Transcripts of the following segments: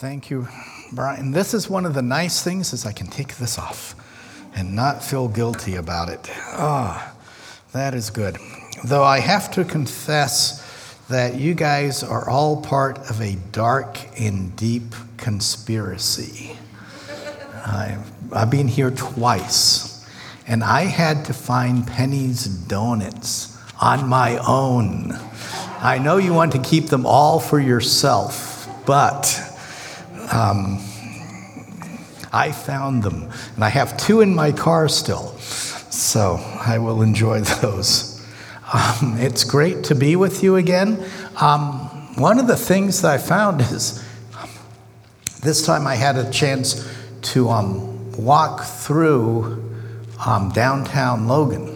Thank you, Brian. This is one of the nice things is I can take this off and not feel guilty about it. Ah, oh, that is good. Though I have to confess that you guys are all part of a dark and deep conspiracy. I've, I've been here twice, and I had to find Penny's Donuts on my own. I know you want to keep them all for yourself, but um, I found them, and I have two in my car still, so I will enjoy those. Um, it's great to be with you again. Um, one of the things that I found is this time I had a chance to um, walk through um, downtown Logan,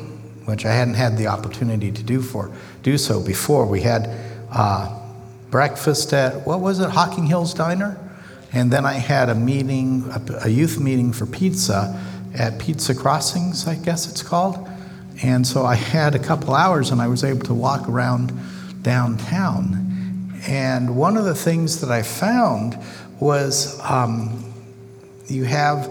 which I hadn't had the opportunity to do for do so before. We had uh, breakfast at what was it, Hocking Hills Diner, and then I had a meeting, a, youth meeting for pizza at Pizza Crossings, I guess it's called. And so I had a couple hours, and I was able to walk around downtown. And one of the things that I found was um, you have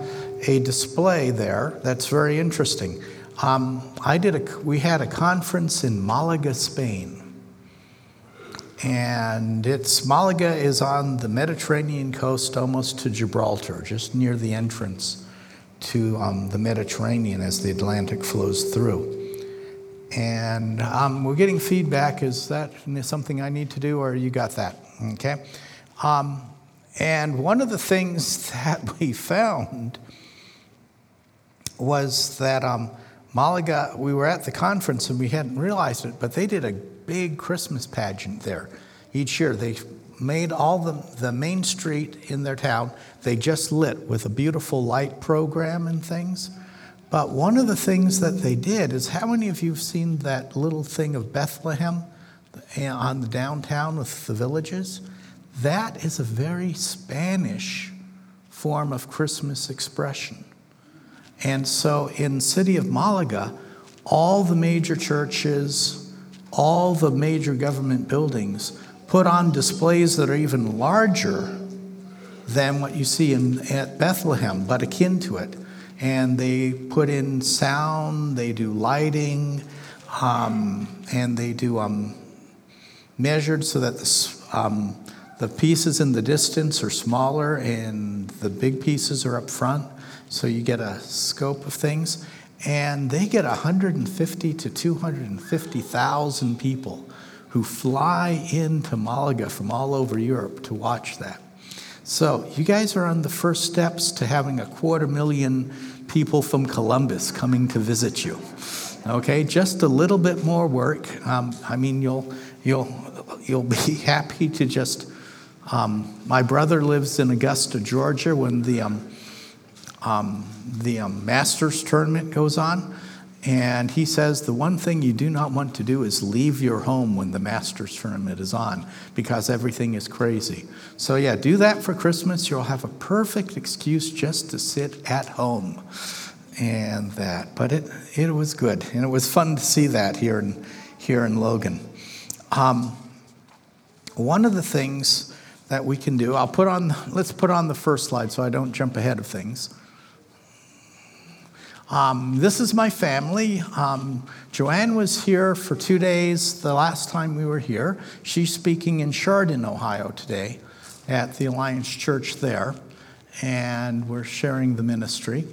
a display there that's very interesting. Um, I did a, we had a conference in Malaga, Spain and it's Malaga is on the Mediterranean coast, almost to Gibraltar, just near the entrance to um, the Mediterranean as the Atlantic flows through. And um, we're getting feedback. Is that something I need to do, or you got that? Okay. Um, and one of the things that we found was that um, Malaga, we were at the conference and we hadn't realized it, but they did a big Christmas pageant there each year. They made all the, the main street in their town, they just lit with a beautiful light program and things. But one of the things that they did is how many of you have seen that little thing of Bethlehem eh, on the downtown with the villages? That is a very Spanish form of Christmas expression. And so in city of Malaga, all the major churches, all the major government buildings put on displays that are even larger than what you see in, at Bethlehem, but akin to it. And they put in sound, they do lighting, um, and they do um, measured so that the, um, the pieces in the distance are smaller and the big pieces are up front. So you get a scope of things. And they get 150 to 250,000 people who fly into Malaga from all over Europe to watch that. So, you guys are on the first steps to having a quarter million people from Columbus coming to visit you. Okay, just a little bit more work. Um, I mean, you'll you'll you'll be happy to just. Um, my brother lives in Augusta, Georgia. When the um, um the um, Masters tournament goes on, and he says the one thing you do not want to do is leave your home when the Masters tournament is on because everything is crazy. So, yeah, do that for Christmas. You'll have a perfect excuse just to sit at home and that. But it, it was good. And it was fun to see that here in, here in Logan. Um, one of the things that we can do, I'll put on, let's put on the first slide so I don't jump ahead of things. Um, this is my family. Um, Joanne was here for two days the last time we were here. She's speaking in Chardon, Ohio today at the Alliance Church there, and we're sharing the ministry.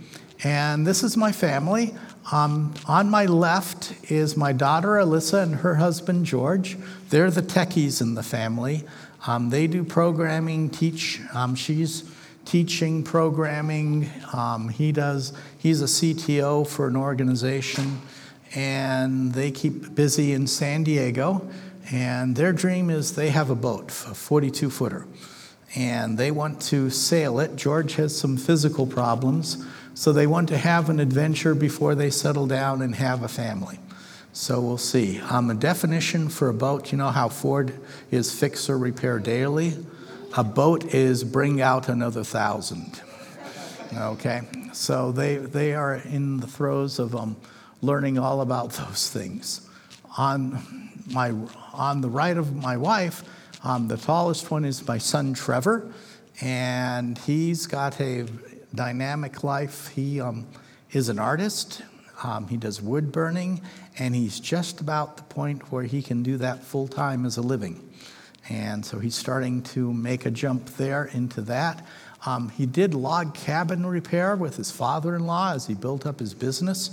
And this is my family. Um, on my left is my daughter Alyssa and her husband George. They're the techies in the family. Um, they do programming, teach. Um, she's teaching, programming. Um, he does, he's a CTO for an organization, and they keep busy in San Diego. And their dream is they have a boat, a 42 footer, and they want to sail it. George has some physical problems, so they want to have an adventure before they settle down and have a family. So we'll see. Um, a definition for a boat, you know how Ford is fix or repair daily? A boat is bring out another thousand. Okay? So they, they are in the throes of um, learning all about those things. On, my, on the right of my wife, um, the tallest one is my son Trevor, and he's got a dynamic life. He um, is an artist. Um, he does wood burning, and he's just about the point where he can do that full time as a living. And so he's starting to make a jump there into that. Um, he did log cabin repair with his father in law as he built up his business.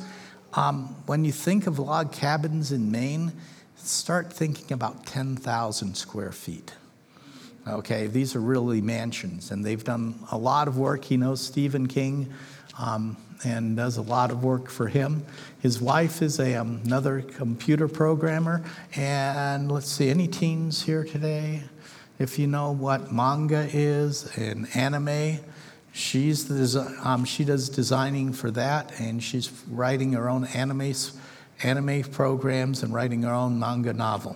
Um, when you think of log cabins in Maine, start thinking about 10,000 square feet. Okay, these are really mansions, and they've done a lot of work. He knows Stephen King um, and does a lot of work for him. His wife is a, um, another computer programmer. And let's see, any teens here today? If you know what manga is and anime, she's the, um, she does designing for that, and she's writing her own anime, anime programs and writing her own manga novel.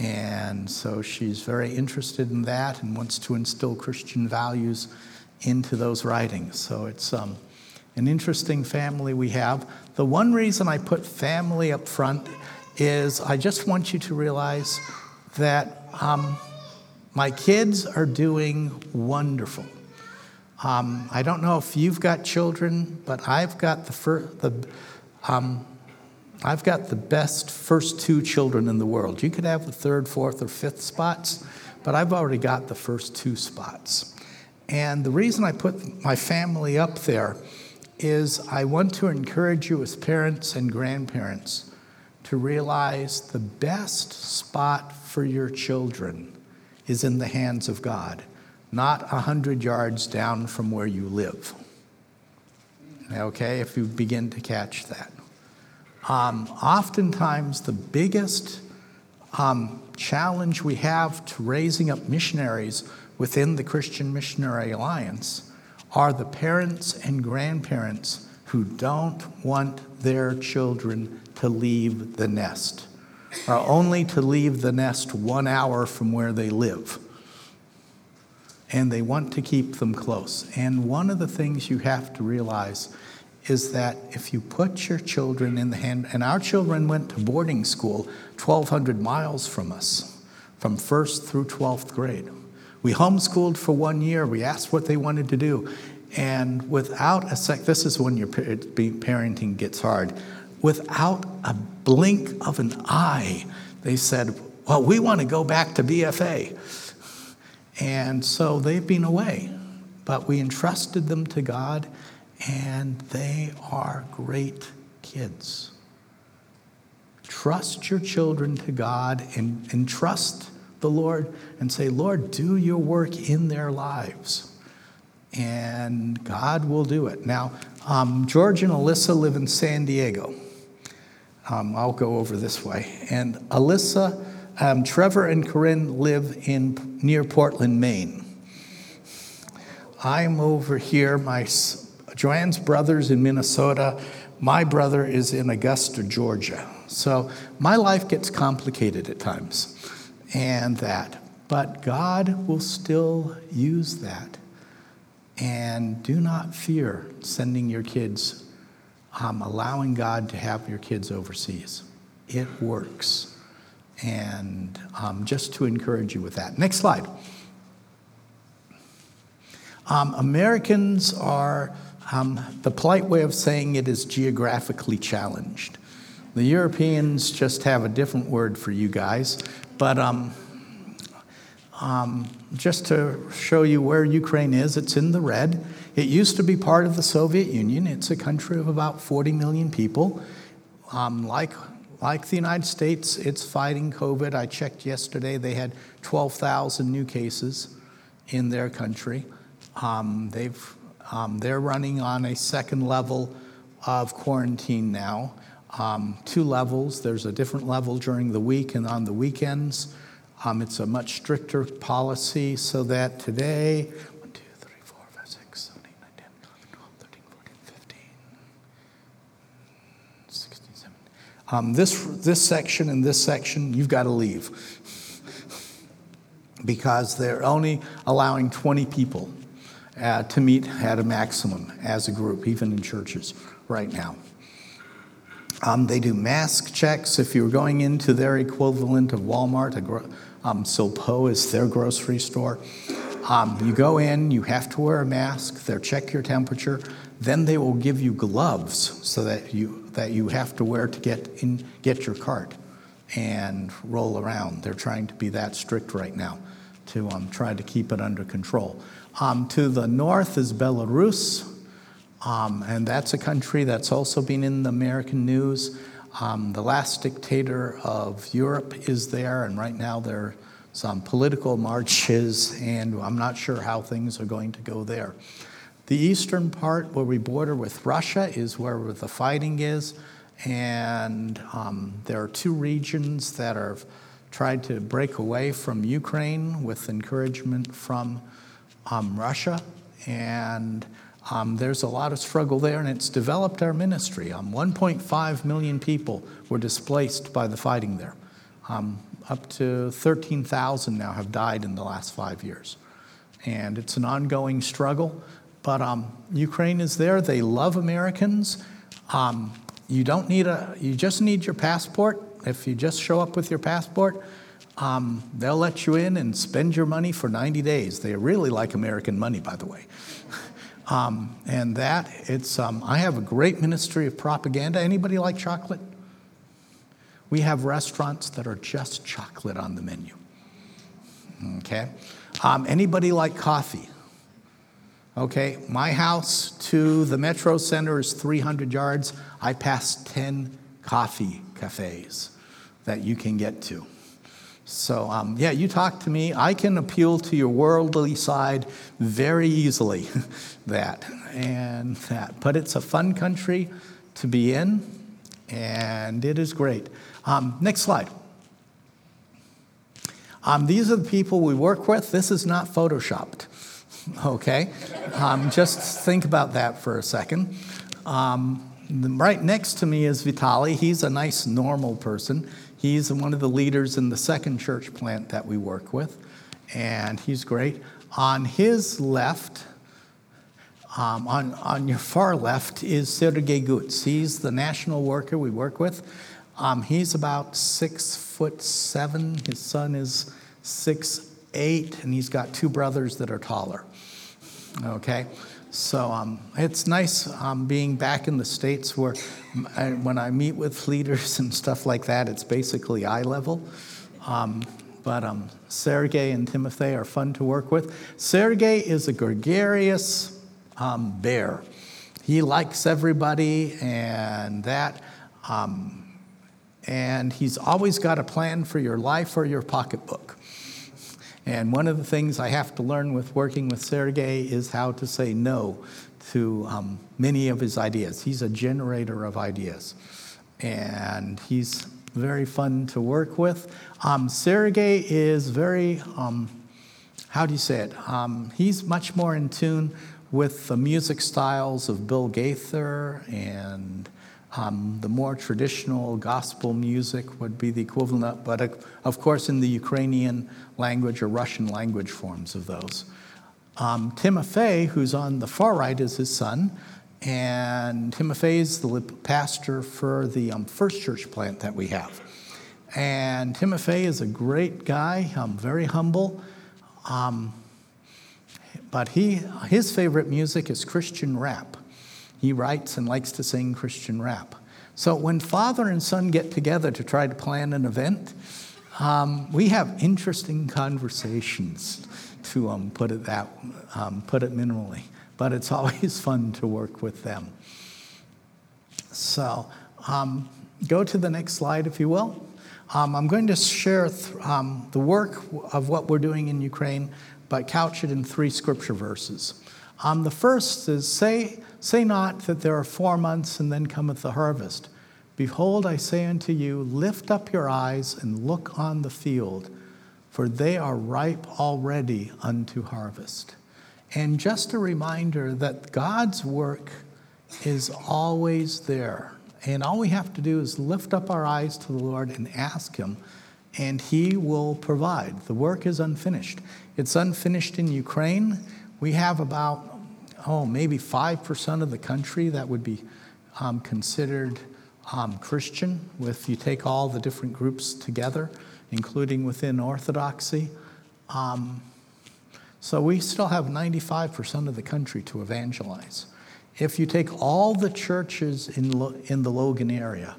And so she's very interested in that and wants to instill Christian values into those writings. So it's um, an interesting family we have. The one reason I put family up front is I just want you to realize that um, my kids are doing wonderful. Um, I don't know if you've got children, but I've got the, fir- the um, I've got the best first two children in the world. You could have the third, fourth, or fifth spots, but I've already got the first two spots. And the reason I put my family up there is I want to encourage you as parents and grandparents to realize the best spot for your children is in the hands of God, not a hundred yards down from where you live. Okay, if you begin to catch that. Um, oftentimes, the biggest um, challenge we have to raising up missionaries within the Christian Missionary Alliance are the parents and grandparents who don't want their children to leave the nest, or only to leave the nest one hour from where they live. And they want to keep them close. And one of the things you have to realize is that if you put your children in the hand, and our children went to boarding school 1,200 miles from us, from first through 12th grade. We homeschooled for one year. We asked what they wanted to do. And without a sec, this is when your parenting gets hard. Without a blink of an eye, they said, Well, we want to go back to BFA. And so they've been away. But we entrusted them to God and they are great kids. Trust your children to God and, trust the Lord and say, Lord, do your work in their lives. And God will do it. Now, um, George and Alyssa live in San Diego. Um, I'll go over this way. And Alyssa, um, Trevor, and Corinne live in near Portland, Maine. I'm over here. My Joanne's brother's in Minnesota. My brother is in Augusta, Georgia. So my life gets complicated at times, and that. But God will still use that. And do not fear sending your kids, um, allowing God to have your kids overseas. It works. And um, just to encourage you with that. Next slide. Um, Americans are um, the polite way of saying it is geographically challenged. The Europeans just have a different word for you guys, but um, um, just to show you where Ukraine is, it's in the red. It used to be part of the Soviet Union. It's a country of about 40 million people. Um, like, like the United States, it's fighting COVID. I checked yesterday, they had 12,000 new cases in their country. Um, they've um, they're running on a second level of quarantine now. Um, two levels. There's a different level during the week and on the weekends. Um, it's a much stricter policy so that today, 1, 2, 3, 4, 5, 6, 7, 8, 9, 10, 11, 12, 13, 14, 15, 16, 17. Um, this, this section and this section, you've got to leave because they're only allowing 20 people uh, to meet at a maximum as a group, even in churches right now. Um, they do mask checks. If you're going into their equivalent of Walmart, gro- um, Silpo is their grocery store. Um, you go in, you have to wear a mask, they'll check your temperature, then they will give you gloves so that you, that you have to wear to get, in, get your cart and roll around. They're trying to be that strict right now to um, try to keep it under control. Um, to the north is Belarus, um, and that's a country that's also been in the American news. Um, the last dictator of Europe is there, and right now there are some political marches, and I'm not sure how things are going to go there. The eastern part, where we border with Russia, is where the fighting is, and um, there are two regions that are tried to break away from Ukraine with encouragement from um, Russia, and um, there's a lot of struggle there, and it's developed our ministry. Um, 1.5 million people were displaced by the fighting there. Um, up to 13,000 now have died in the last five years. And it's an ongoing struggle, but um, Ukraine is there. They love Americans. Um, you don't need a, you just need your passport. If you just show up with your passport, um, they'll let you in and spend your money for 90 days. They really like American money, by the way. Um, and that, it's, um, I have a great ministry of propaganda. Anybody like chocolate? We have restaurants that are just chocolate on the menu. Okay? Um, anybody like coffee? Okay, my house to the Metro Center is 300 yards. I pass 10 coffee cafes that you can get to. So, um, yeah, you talk to me. I can appeal to your worldly side very easily, that and that. But it's a fun country to be in, and it is great. Um, next slide. Um, these are the people we work with. This is not photoshopped, okay? Um, just think about that for a second. Um, right next to me is Vitali. He's a nice, normal person. He's one of the leaders in the second church plant that we work with, and he's great. On his left, um, on, on your far left, is Sergei Gutz. He's the national worker we work with. Um, he's about six foot seven. His son is six eight, and he's got two brothers that are taller. Okay, so um, it's nice um, being back in the States where I, when I meet with leaders and stuff like that, it's basically eye level. Um, but um, Sergey and Timothy are fun to work with. Sergey is a gregarious um, bear. He likes everybody and that. Um, and he's always got a plan for your life or your pocketbook. And one of the things I have to learn with working with Sergey is how to say no to um, many of his ideas. He's a generator of ideas, and he's very fun to work with. Um, Sergey is very, um, how do you say it? Um, he's much more in tune with the music styles of Bill Gaither and um, the more traditional gospel music would be the equivalent, but of course in the Ukrainian language or Russian language forms of those. Um, Timofey, who's on the far right, is his son, and Timofey is the pastor for the um, first church plant that we have. And Timofey is a great guy, um, very humble, um, but he, his favorite music is Christian rap. He writes and likes to sing Christian rap. So when father and son get together to try to plan an event, um, we have interesting conversations, to um, put it that, um, put it minimally. But it's always fun to work with them. So um, go to the next slide, if you will. Um, I'm going to share th- um, the work of what we're doing in Ukraine, but couch it in three scripture verses. The first is say, say not that there are four months and then cometh the harvest. Behold, I say unto you, lift up your eyes and look on the field, for they are ripe already unto harvest. And just a reminder that God's work is always there. And all we have to do is lift up our eyes to the Lord and ask Him, and He will provide. The work is unfinished. It's unfinished in Ukraine. We have about, oh, maybe 5% of the country that would be um, considered um, Christian, if you take all the different groups together, including within Orthodoxy. Um, So we still have 95% of the country to evangelize. If you take all the churches in, in the Logan area,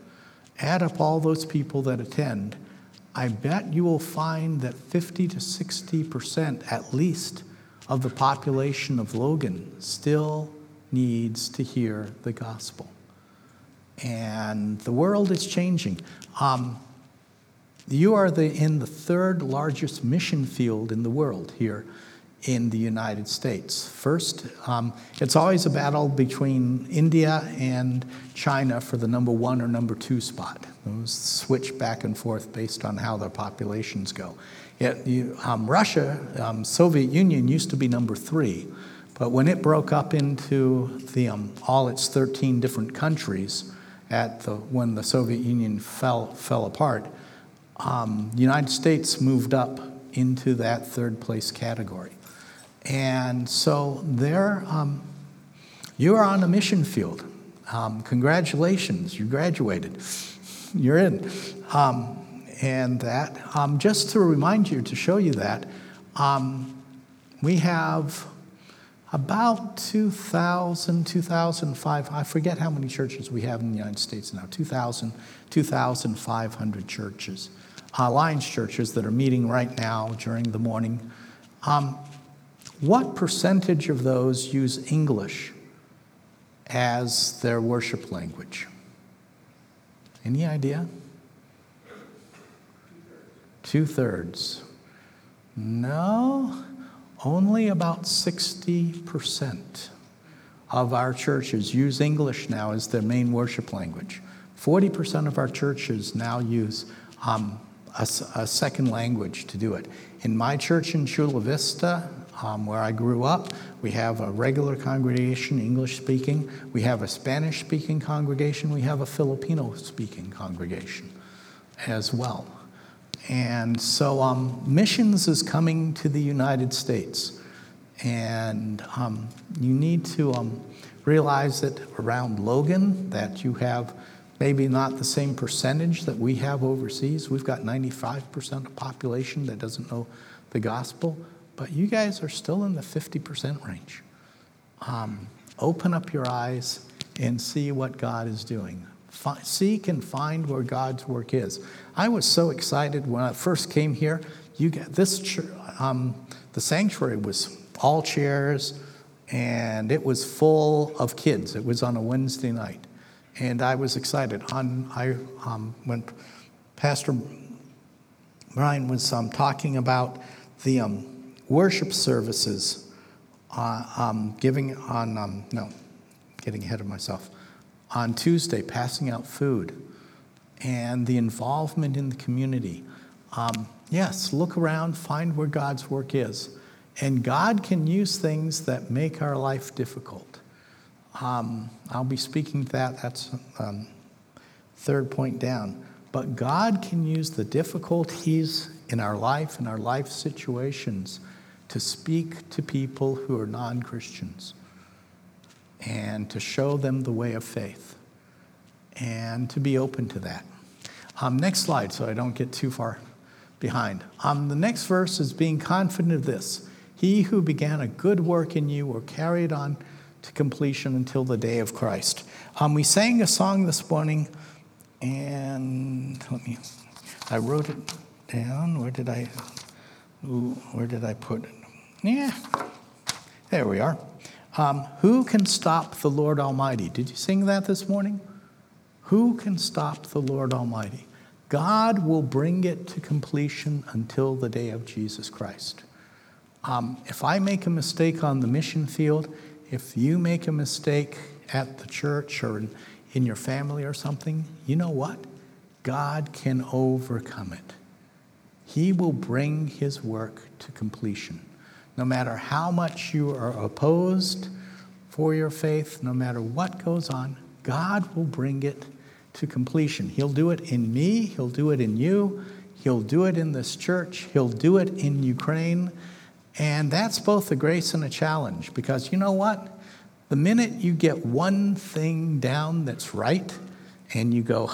add up all those people that attend, I bet you will find that 50 to 60% at least of the population of Logan still needs to hear the gospel. And the world is changing. Um, you are the, in the third largest mission field in the world here in the United States. First, um, it's always a battle between India and China for the number one or number two spot. Those switch back and forth based on how their populations go. It, you, um, Russia, um, Soviet Union used to be number three, but when it broke up into the, um, all its 13 different countries, at the, when the Soviet Union fell, fell apart, um, the United States moved up into that third place category. And so there, um, you are on a mission field. Um, congratulations, you graduated. You're in. Um, and that, um, just to remind you, to show you that, um, we have about 2,000, 2,005, I forget how many churches we have in the United States now, 2,000, 2,500 churches, uh, churches that are meeting right now during the morning. Um, what percentage of those use English as their worship language? Any idea? Two thirds. No, only about 60% of our churches use English now as their main worship language. 40% of our churches now use um, a, a, second language to do it. In my church in Chula Vista, um, where I grew up. We have a regular congregation, English speaking. We have a Spanish speaking congregation. We have a Filipino speaking congregation as well. And so um, missions is coming to the United States. And um, you need to um, realize that around Logan that you have maybe not the same percentage that we have overseas. We've got 95% of population that doesn't know the gospel but you guys are still in the 50% range. Um, open up your eyes and see what God is doing. F- seek and find where God's work is. I was so excited when I first came here. You get this, um, the sanctuary was all chairs and it was full of kids. It was on a Wednesday night. And I was excited. On, I, um, when Pastor Brian was um, talking about the, um, worship services, uh, um, giving on, um, no, getting ahead of myself, on Tuesday, passing out food, and the involvement in the community. Um, yes, look around, find where God's work is. And God can use things that make our life difficult. Um, I'll be speaking to that. That's um, third point down. But God can use the difficulties in our life, in our life situations, to speak to people who are non Christians and to show them the way of faith and to be open to that. Um, next slide, so I don't get too far behind. Um, the next verse is being confident of this He who began a good work in you will carry it on to completion until the day of Christ. Um, we sang a song this morning, and let me, I wrote it down. Where did I, ooh, where did I put it? Yeah, there we are. Um, who can stop the Lord Almighty? Did you sing that this morning? Who can stop the Lord Almighty? God will bring it to completion until the day of Jesus Christ. Um, if I make a mistake on the mission field, if you make a mistake at the church or in, in your family or something, you know what? God can overcome it. He will bring his work to completion no matter how much you are opposed for your faith, no matter what goes on, God will bring it to completion. He'll do it in me, He'll do it in you, He'll do it in this church, He'll do it in Ukraine. And that's both a grace and a challenge because you know what? The minute you get one thing down that's right and you go,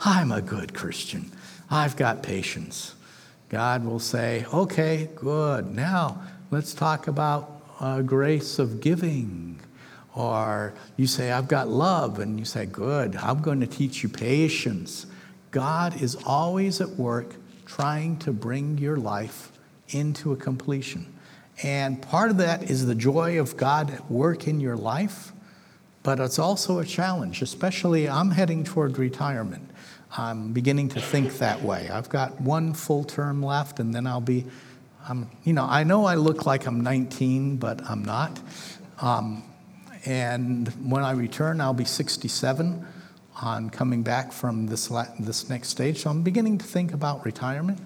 I'm a good Christian, I've got patience, God will say, okay, good. Now let's talk about uh, grace of giving. Or you say, I've got love, and you say, Good, I'm going to teach you patience. God is always at work trying to bring your life into a completion. And part of that is the joy of God at work in your life, but it's also a challenge, especially I'm heading toward retirement. I'm beginning to think that way. I've got one full term left, and then I'll be, um, you know, I know I look like I'm 19, but I'm not. Um, and when I return, I'll be 67 on coming back from this, this next stage. So I'm beginning to think about retirement.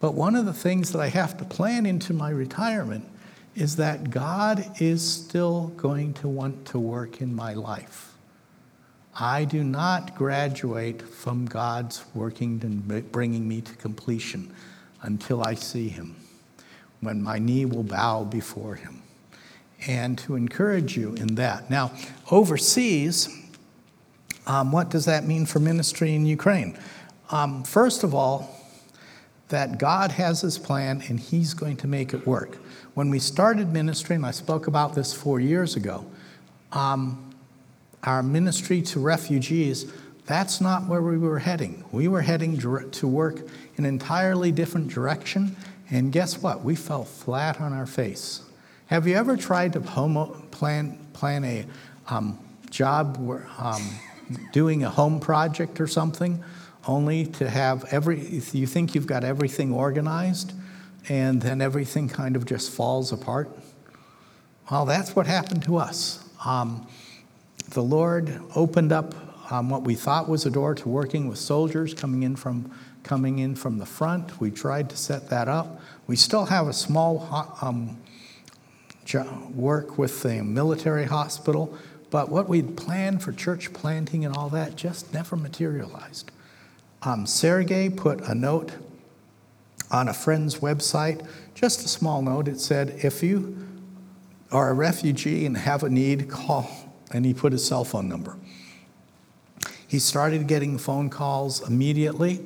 But one of the things that I have to plan into my retirement is that God is still going to want to work in my life. I do not graduate from God's working and bringing me to completion until I see Him, when my knee will bow before Him. And to encourage you in that. Now, overseas, um, what does that mean for ministry in Ukraine? Um, first of all, that God has His plan and He's going to make it work. When we started ministry, and I spoke about this four years ago, um, our ministry to refugees, that's not where we were heading. We were heading to work in an entirely different direction, and guess what? We fell flat on our face. Have you ever tried to plan, plan a um, job where, um, doing a home project or something, only to have every, you think you've got everything organized, and then everything kind of just falls apart? Well, that's what happened to us. Um, the Lord opened up um, what we thought was a door to working with soldiers coming in from coming in from the front. We tried to set that up. We still have a small um, work with the military hospital, but what we'd planned for church planting and all that just never materialized. Um, Sergey put a note on a friend's website, just a small note. It said, If you are a refugee and have a need, call and he put his cell phone number. He started getting phone calls immediately,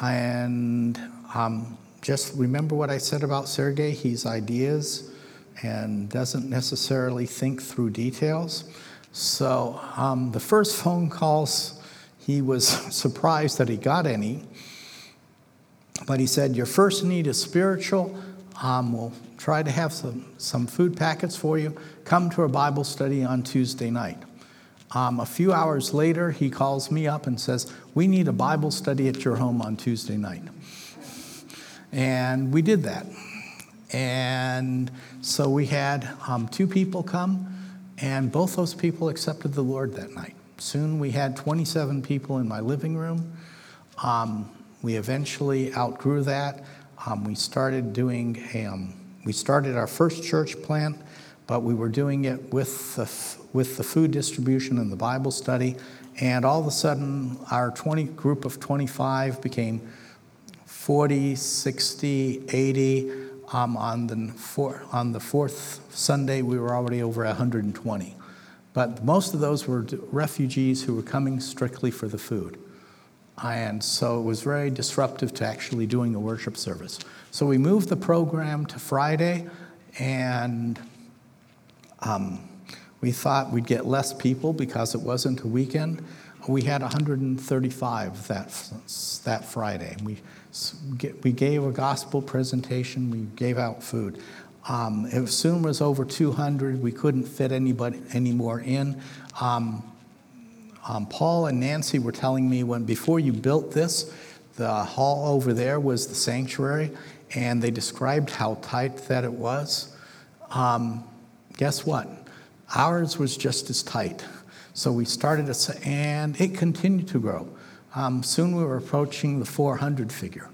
and um, just remember what I said about Sergey. He's ideas and doesn't necessarily think through details. So um, the first phone calls, he was surprised that he got any. But he said, Your first need is spiritual. Um, we'll try to have some, some food packets for you. Come to a Bible study on Tuesday night. Um, a few hours later, he calls me up and says, We need a Bible study at your home on Tuesday night. And we did that. And so we had um, two people come, and both those people accepted the Lord that night. Soon we had 27 people in my living room. Um, we eventually outgrew that. Um, we started doing, um, we started our first church plant, but we were doing it with the, with the food distribution and the Bible study. And all of a sudden, our 20 group of 25 became 40, 60, 80. Um, on, the four, on the fourth Sunday, we were already over 120. But most of those were refugees who were coming strictly for the food. And so it was very disruptive to actually doing a worship service. So we moved the program to Friday, and um, we thought we'd get less people because it wasn't a weekend. We had 135 that, that Friday. We, we gave a gospel presentation, we gave out food. Um, it soon was over 200. We couldn't fit anybody anymore in. Um, um, Paul and Nancy were telling me when before you built this, the hall over there was the sanctuary, and they described how tight that it was. Um, guess what? Ours was just as tight. So we started, a, and it continued to grow. Um, soon we were approaching the 400 figure,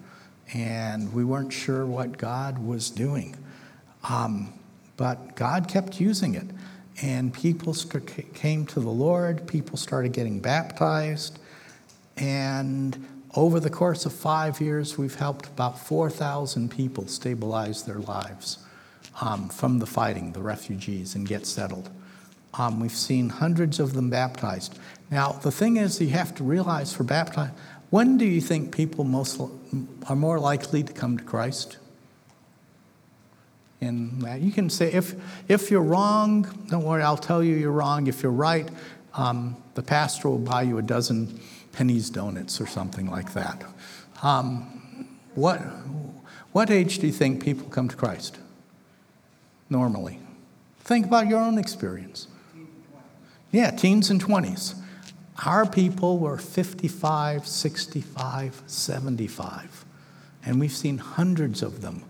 and we weren't sure what God was doing. Um, but God kept using it and people came to the Lord, people started getting baptized, and over the course of five years, we've helped about 4,000 people stabilize their lives um, from the fighting, the refugees, and get settled. Um, we've seen hundreds of them baptized. Now, the thing is, you have to realize for baptized, when do you think people most are more likely to come to Christ? in that. You can say, if, if you're wrong, don't worry, I'll tell you you're wrong. If you're right, um, the pastor will buy you a dozen Penny's donuts or something like that. Um, what, what age do you think people come to Christ? Normally. Think about your own experience. Yeah, teens and 20s. Our people were 55, 65, 75. And we've seen hundreds of them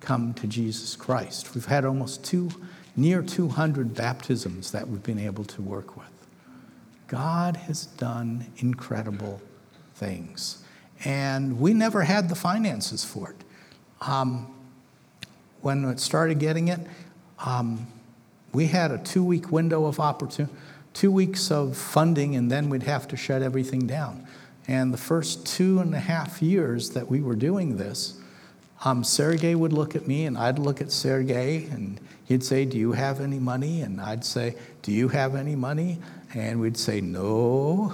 come to Jesus Christ. We've had almost two, near 200 baptisms that we've been able to work with. God has done incredible things. And we never had the finances for it. Um, when it started getting it, um, we had a two week window of opportunity, two weeks of funding, and then we'd have to shut everything down. And the first two and a half years that we were doing this, um, Sergey would look at me and I'd look at Sergey and he'd say, Do you have any money? And I'd say, Do you have any money? And we'd say, No.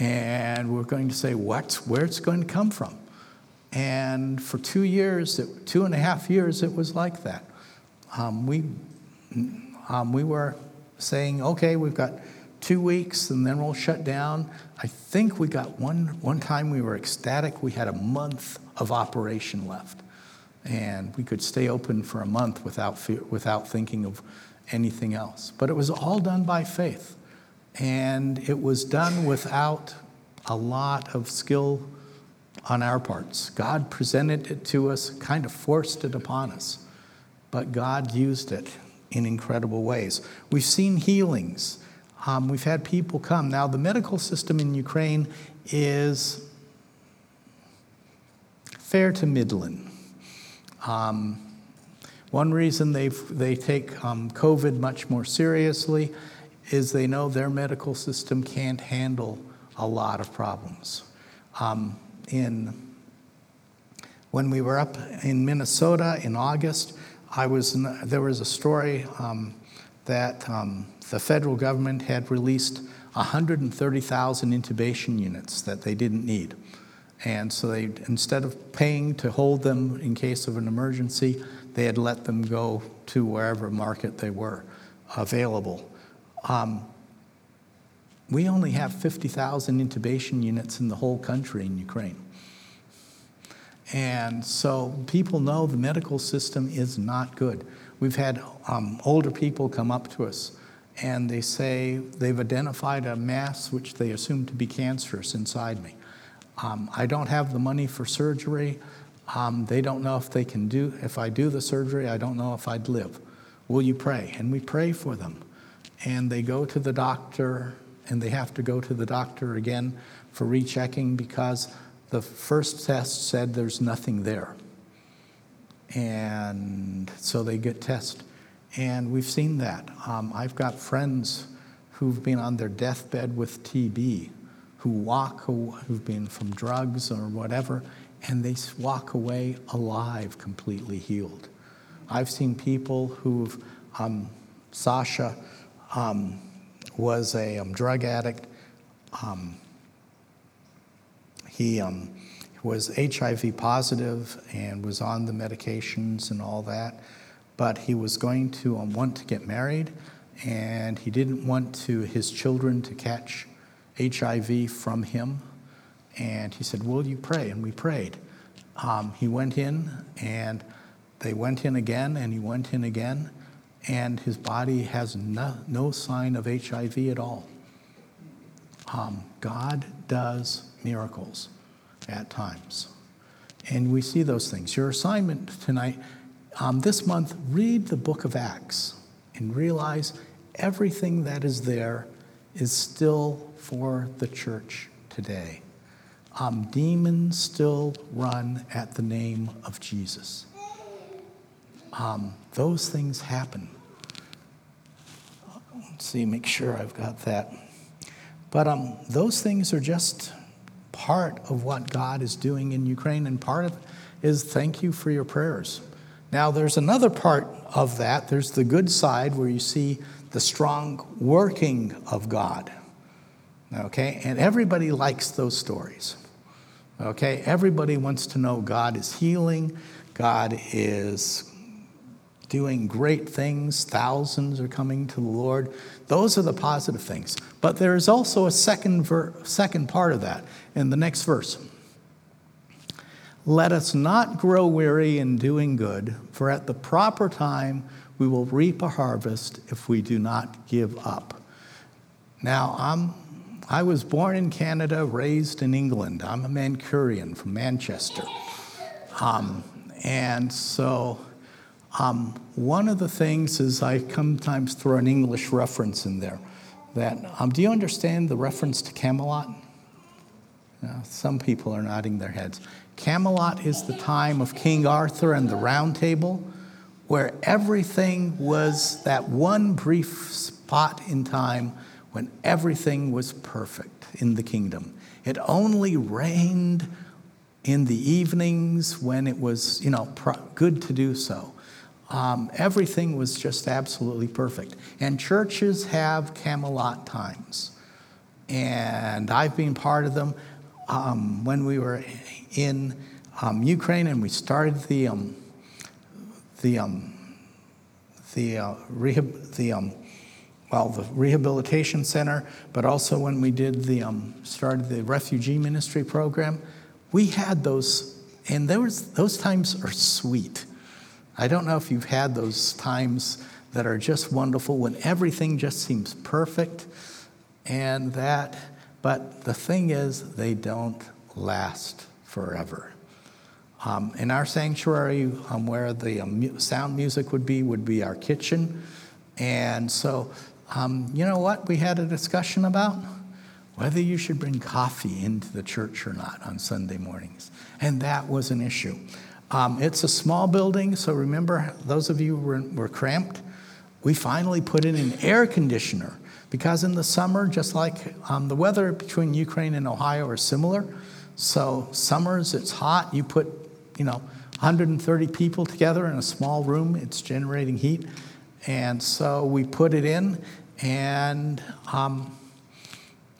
And we're going to say, What's where it's going to come from? And for two years, two and a half years, it was like that. Um, we, um, we were saying, okay, we've got two weeks and then we'll shut down. I think we got one, one time we were ecstatic. We had a month of operation left. And we could stay open for a month without, fear, without thinking of anything else. But it was all done by faith. And it was done without a lot of skill on our parts. God presented it to us, kind of forced it upon us, but God used it in incredible ways. We've seen healings. Um, we've had people come. Now, the medical system in Ukraine is fair to middling. Um, one reason they they take um, COVID much more seriously is they know their medical system can't handle a lot of problems. Um, in when we were up in Minnesota in August, I was there was a story um, that um, the federal government had released 130,000 intubation units that they didn't need. And so they, instead of paying to hold them in case of an emergency, they had let them go to wherever market they were available. Um, we only have 50,000 intubation units in the whole country in Ukraine. And so people know the medical system is not good. We've had um, older people come up to us and they say they've identified a mass which they assume to be cancerous inside me. Um, I don't have the money for surgery. Um, they don't know if they can do, if I do the surgery, I don't know if I'd live. Will you pray? And we pray for them. And they go to the doctor and they have to go to the doctor again for rechecking because the first test said there's nothing there. And so they get tested. And we've seen that. Um, I've got friends who've been on their deathbed with TB, who walk, who've been from drugs or whatever, and they walk away alive, completely healed. I've seen people who've, um, Sasha um, was a um, drug addict. Um, he um, was HIV positive and was on the medications and all that, but he was going to um, want to get married, and he didn't want to his children to catch HIV from him. And he said, "Will you pray?" And we prayed. Um, he went in, and they went in again, and he went in again, and his body has no, no sign of HIV at all. Um, God does miracles at times. And we see those things. Your assignment tonight, um, this month, read the book of Acts and realize everything that is there is still for the church today. Um, demons still run at the name of Jesus. Um, those things happen. Let's see, make sure I've got that. But um, those things are just part of what God is doing in Ukraine, and part of it is thank you for your prayers. Now, there's another part of that. There's the good side where you see the strong working of God. Okay? And everybody likes those stories. Okay? Everybody wants to know God is healing, God is doing great things. Thousands are coming to the Lord. Those are the positive things. But there is also a second, ver- second part of that in the next verse. Let us not grow weary in doing good, for at the proper time we will reap a harvest if we do not give up. Now, I'm, I was born in Canada, raised in England. I'm a Mancunian from Manchester. Um, and so, um, one of the things is I sometimes throw an English reference in there. That um, do you understand the reference to Camelot? Now, some people are nodding their heads. Camelot is the time of King Arthur and the Round Table, where everything was that one brief spot in time when everything was perfect in the kingdom. It only rained in the evenings when it was, you know, good to do so. Um, everything was just absolutely perfect. And churches have Camelot times. And I've been part of them um, when we were in um, Ukraine and we started the, um, the, um, the, uh, rehab, the um, well, the rehabilitation center, but also when we did the, um, started the refugee ministry program, we had those, and was, those times are sweet. I don't know if you've had those times that are just wonderful when everything just seems perfect and that, but the thing is, they don't last forever. Um, in our sanctuary, um, where the um, sound music would be, would be our kitchen. And so, um, you know what we had a discussion about? Whether you should bring coffee into the church or not on Sunday mornings. And that was an issue. Um, it's a small building, so remember, those of you who were, were cramped, we finally put in an air conditioner because in the summer, just like um, the weather between Ukraine and Ohio are similar, so summers it's hot. You put, you know, 130 people together in a small room. It's generating heat, and so we put it in. And um,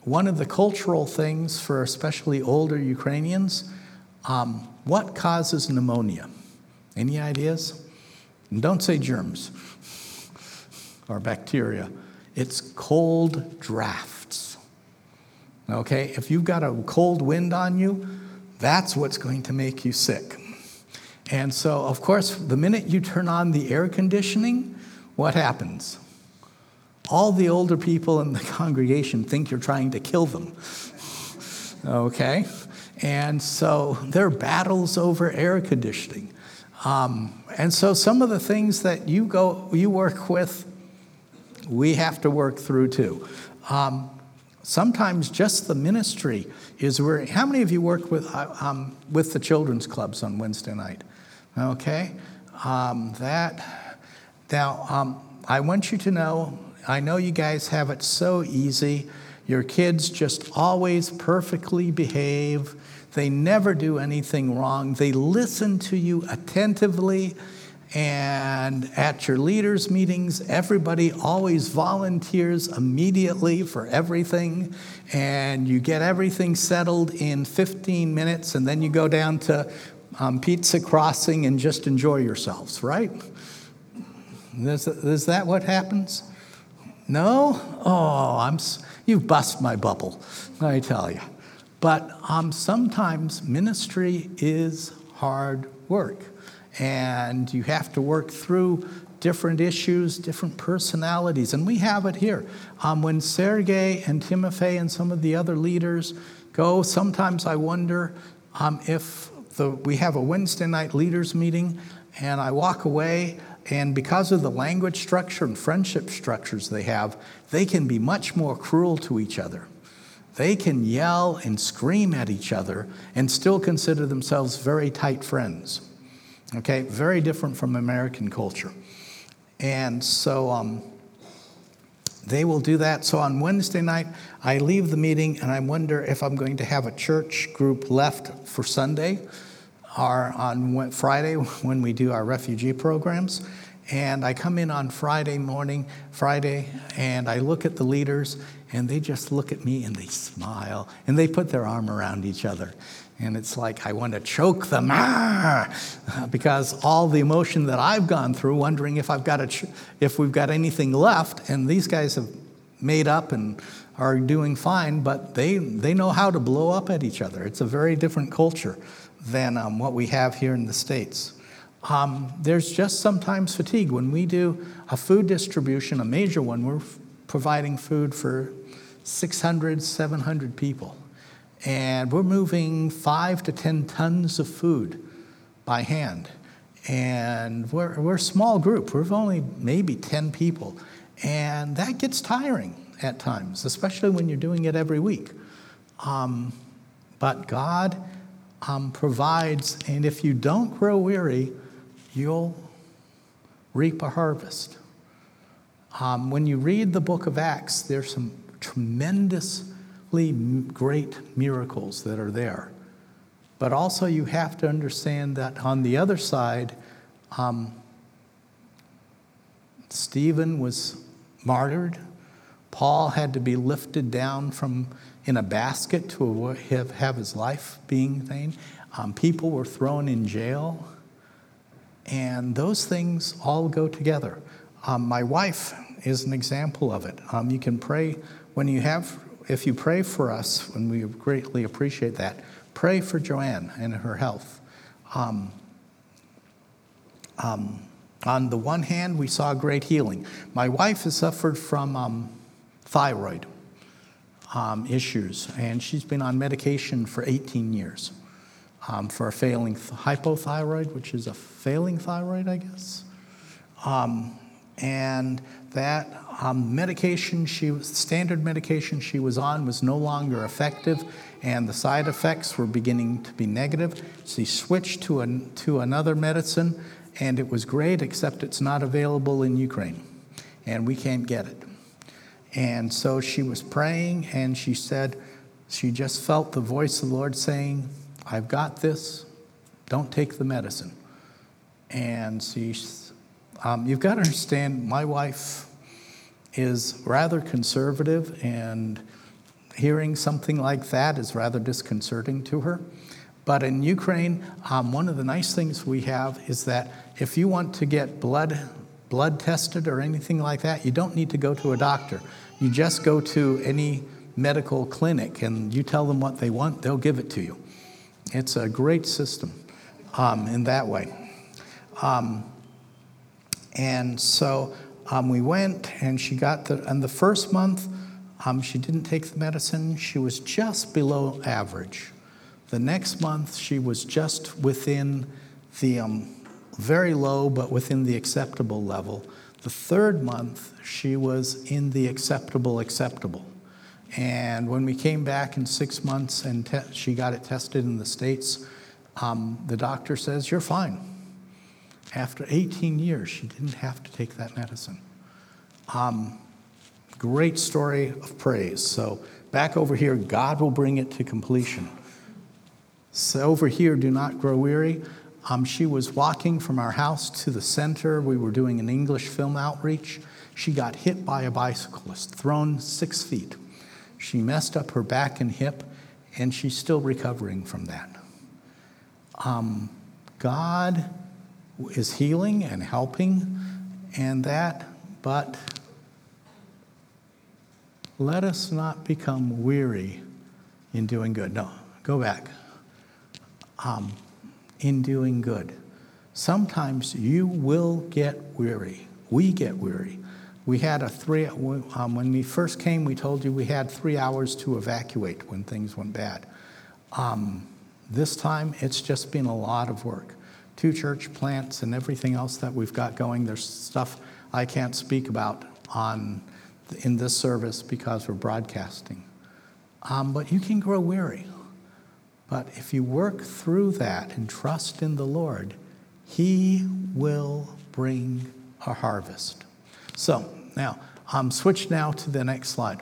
one of the cultural things for especially older Ukrainians, um, what causes pneumonia? Any ideas? And don't say germs or bacteria. It's cold drafts. Okay, if you've got a cold wind on you, that's what's going to make you sick. And so, of course, the minute you turn on the air conditioning, what happens? All the older people in the congregation think you're trying to kill them. Okay? And so there are battles over air conditioning. Um, and so some of the things that you go, you work with, we have to work through too. Um, sometimes just the ministry is where. How many of you work with uh, um, with the children's clubs on Wednesday night? Okay, um, that. Now, um, I want you to know. I know you guys have it so easy. Your kids just always perfectly behave. They never do anything wrong. They listen to you attentively. And at your leaders' meetings, everybody always volunteers immediately for everything. And you get everything settled in 15 minutes, and then you go down to um, Pizza Crossing and just enjoy yourselves, right? Is, is that what happens? No? Oh, I'm, you've bust my bubble, I tell you. But um, sometimes ministry is hard work, and you have to work through different issues, different personalities, and we have it here. Um, when Sergey and Timofey and some of the other leaders go, sometimes I wonder um, if the, we have a Wednesday night leaders meeting, and I walk away and because of the language structure and friendship structures they have, they can be much more cruel to each other. They can yell and scream at each other and still consider themselves very tight friends. Okay, very different from American culture. And so um, they will do that. So on Wednesday night, I leave the meeting and I wonder if I'm going to have a church group left for Sunday or on Friday when we do our refugee programs. And I come in on Friday morning, Friday, and I look at the leaders, and they just look at me and they smile, and they put their arm around each other. And it's like I want to choke them ah, because all the emotion that I've gone through, wondering if I've got a ch- if we've got anything left, and these guys have made up and are doing fine, but they they know how to blow up at each other. It's a very different culture than um, what we have here in the states. Um, there's just sometimes fatigue when we do a food distribution, a major one. We're providing food for 600, 700 people. And we're moving five to 10 tons of food by hand. And we're, we're a small group, we're only maybe 10 people. And that gets tiring at times, especially when you're doing it every week. Um, but God um, provides, and if you don't grow weary, you'll reap a harvest. Um, when you read the book of Acts, there's some great miracles that are there. But also, you have to understand that on the other side, um, Stephen was martyred. Paul had to be lifted down from in a basket to have, have his life being vain. Um, people were thrown in jail. And those things all go together. Um, my wife is an example of it. Um, you can pray when you have, if you pray for us, and we greatly appreciate that, pray for Joanne and her health. Um, um, on the one hand, we saw great healing. My wife has suffered from um, thyroid um, issues, and she's been on medication for 18 years um, for a failing th- hypothyroid, which is a failing thyroid, I guess. Um, and that um, medication she standard medication she was on was no longer effective, and the side effects were beginning to be negative. She switched to, a, to another medicine, and it was great, except it's not available in Ukraine, and we can't get it. And so she was praying, and she said she just felt the voice of the Lord saying, I've got this, don't take the medicine. And she's, um, you've got to understand, my wife is rather conservative, and hearing something like that is rather disconcerting to her. But in Ukraine, um, one of the nice things we have is that if you want to get blood blood tested or anything like that, you don't need to go to a doctor. You just go to any medical clinic and you tell them what they want, they'll give it to you. It's a great system um, in that way. Um, and so um, we went, and she got the, and the first month, um, she didn't take the medicine. She was just below average. The next month, she was just within the um, very low, but within the acceptable level. The third month, she was in the acceptable, acceptable. And when we came back in six months and te- she got it tested in the States, um, the doctor says, You're fine. After 18 years, she didn't have to take that medicine. Um, great story of praise. So, back over here, God will bring it to completion. So, over here, do not grow weary. Um, she was walking from our house to the center. We were doing an English film outreach. She got hit by a bicyclist, thrown six feet. She messed up her back and hip, and she's still recovering from that. Um, God is healing and helping, and that, but let us not become weary in doing good. No, go back. Um, in doing good. Sometimes you will get weary. We get weary. We had a three, um, when we first came, we told you we had three hours to evacuate when things went bad. Um, this time, it's just been a lot of work. Two church plants and everything else that we've got going. There's stuff I can't speak about on, in this service because we're broadcasting. Um, but you can grow weary. But if you work through that and trust in the Lord, He will bring a harvest. So now, um, switch now to the next slide.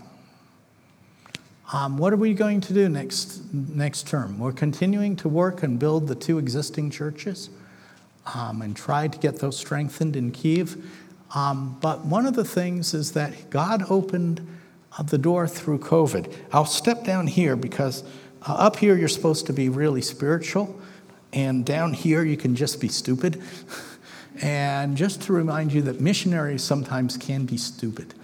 Um, what are we going to do next, next term? We're continuing to work and build the two existing churches um, and try to get those strengthened in Kiev. Um, but one of the things is that God opened the door through COVID. I'll step down here because uh, up here you're supposed to be really spiritual, and down here you can just be stupid. and just to remind you that missionaries sometimes can be stupid.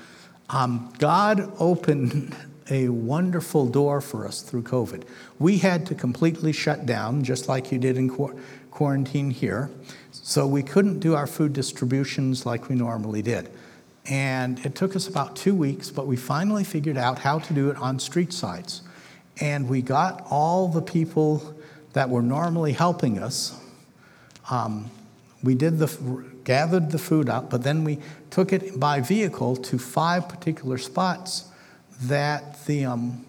Um, God opened a wonderful door for us through COVID. We had to completely shut down, just like you did in qu- quarantine here. So we couldn't do our food distributions like we normally did. And it took us about two weeks, but we finally figured out how to do it on street sites. And we got all the people that were normally helping us. Um, we did the gathered the food up, but then we took it by vehicle to five particular spots that the, um,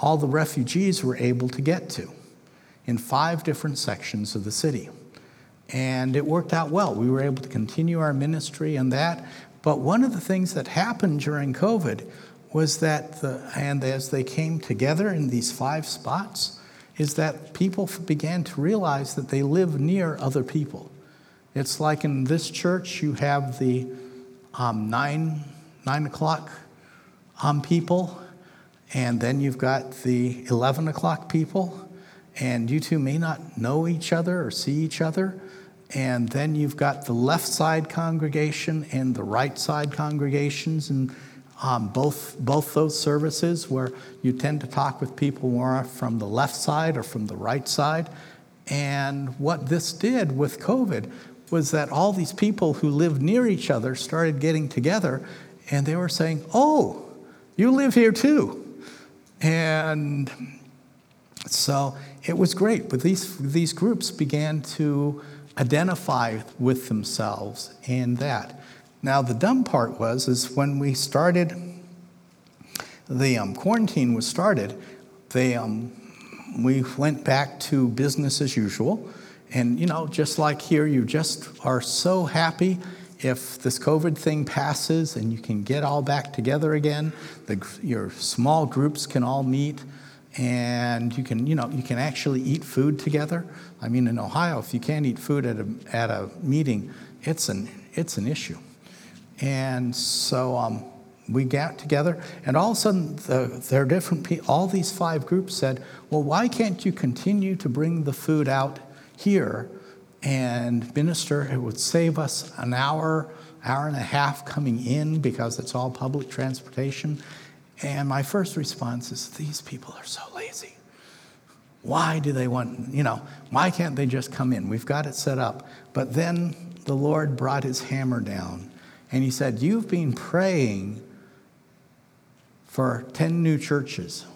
all the refugees were able to get to in five different sections of the city. And it worked out well. We were able to continue our ministry and that. But one of the things that happened during COVID was that, the, and as they came together in these five spots, is that people began to realize that they live near other people. It's like in this church, you have the um, nine, nine o'clock um, people, and then you've got the 11 o'clock people, and you two may not know each other or see each other, and then you've got the left side congregation and the right side congregations, and um, both, both those services where you tend to talk with people more from the left side or from the right side. And what this did with COVID was that all these people who lived near each other started getting together and they were saying, Oh, you live here too. And so it was great, but these, these groups began to identify with themselves in that. Now, the dumb part was, is when we started, the um, quarantine was started, they, um, we went back to business as usual. And, you know, just like here, you just are so happy if this COVID thing passes and you can get all back together again. The, your small groups can all meet and you can, you know, you can actually eat food together. I mean, in Ohio, if you can't eat food at a, at a meeting, it's an, it's an issue. And so um, we got together, and all of a sudden, the, there are different all these five groups said, Well, why can't you continue to bring the food out here and minister? It would save us an hour, hour and a half coming in because it's all public transportation. And my first response is, These people are so lazy. Why do they want, you know, why can't they just come in? We've got it set up. But then the Lord brought his hammer down and he said, You've been praying for 10 new churches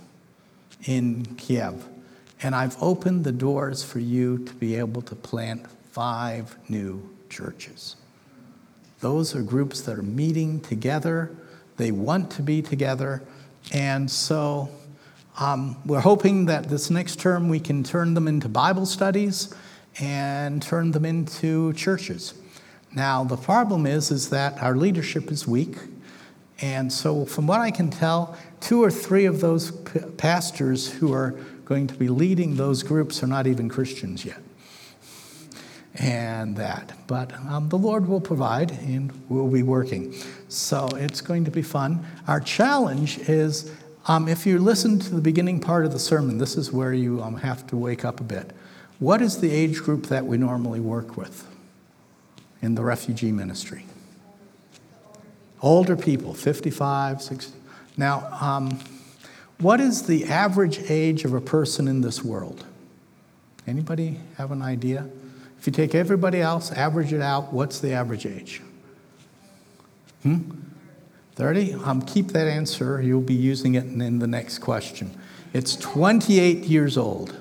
in Kiev, and I've opened the doors for you to be able to plant five new churches. Those are groups that are meeting together, they want to be together, and so um, we're hoping that this next term we can turn them into Bible studies and turn them into churches. Now, the problem is, is that our leadership is weak. And so, from what I can tell, two or three of those pastors who are going to be leading those groups are not even Christians yet. And that. But um, the Lord will provide and we'll be working. So, it's going to be fun. Our challenge is um, if you listen to the beginning part of the sermon, this is where you um, have to wake up a bit. What is the age group that we normally work with? in the refugee ministry. Older people, 55, 60. Now, um, what is the average age of a person in this world? Anybody have an idea? If you take everybody else, average it out, what's the average age? Hmm? 30? Um, keep that answer. You'll be using it in the next question. It's 28 years old.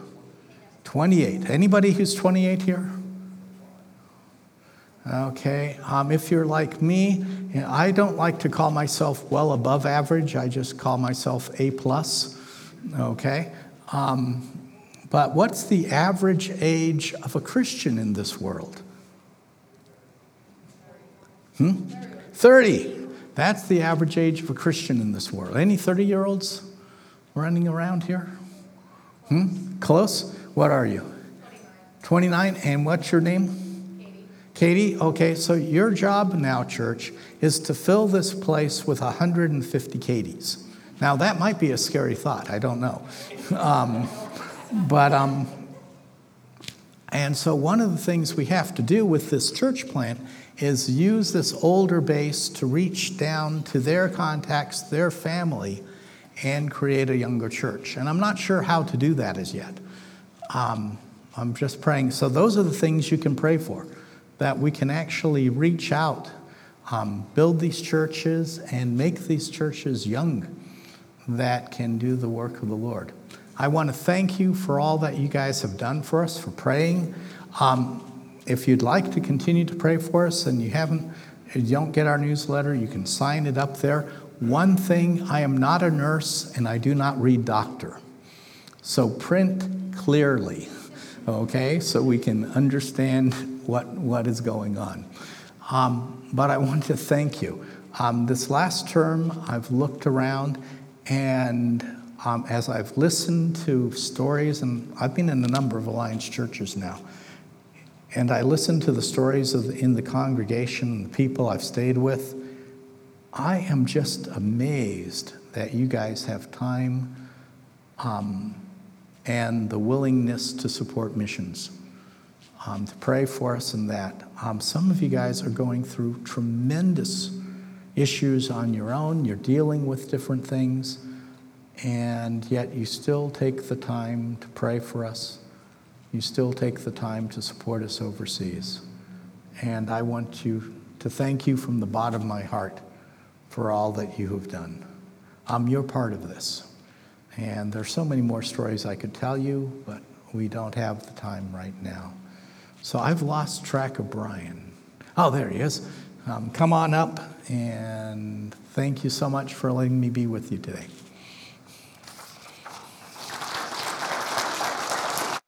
28. Anybody who's 28 here? Okay, um, if you're like me, I don't like to call myself well above average. I just call myself A plus. Okay, um, but what's the average age of a Christian in this world? Hmm? 30. That's the average age of a Christian in this world. Any 30 year olds running around here? Hmm? Close? What are you? 29. 29. And what's your name? Katie, okay, so your job now, church, is to fill this place with 150 Katies. Now, that might be a scary thought. I don't know. Um, but, um, and so one of the things we have to do with this church plant is use this older base to reach down to their contacts, their family, and create a younger church. And I'm not sure how to do that as yet. Um, I'm just praying. So, those are the things you can pray for that we can actually reach out, um, build these churches, and make these churches young that can do the work of the Lord. I want to thank you for all that you guys have done for us, for praying. Um, if you'd like to continue to pray for us and you haven't, you don't get our newsletter, you can sign it up there. One thing I am not a nurse and I do not read doctor. So print clearly, okay, so we can understand what, what is going on. Um, but I want to thank you. Um, this last term, I've looked around and um, as I've listened to stories, and I've been in a number of Alliance churches now, and I listen to the stories the, in the congregation, the people I've stayed with, I am just amazed that you guys have time um, and the willingness to support missions, um, to pray for us in that. Um, some of you guys are going through tremendous issues on your own, you're dealing with different things, and yet you still take the time to pray for us you still take the time to support us overseas. And I want you to thank you from the bottom of my heart for all that you have done. Um, you're part of this. And there's so many more stories I could tell you, but we don't have the time right now. So I've lost track of Brian. Oh, there he is. Um, come on up, and thank you so much for letting me be with you today.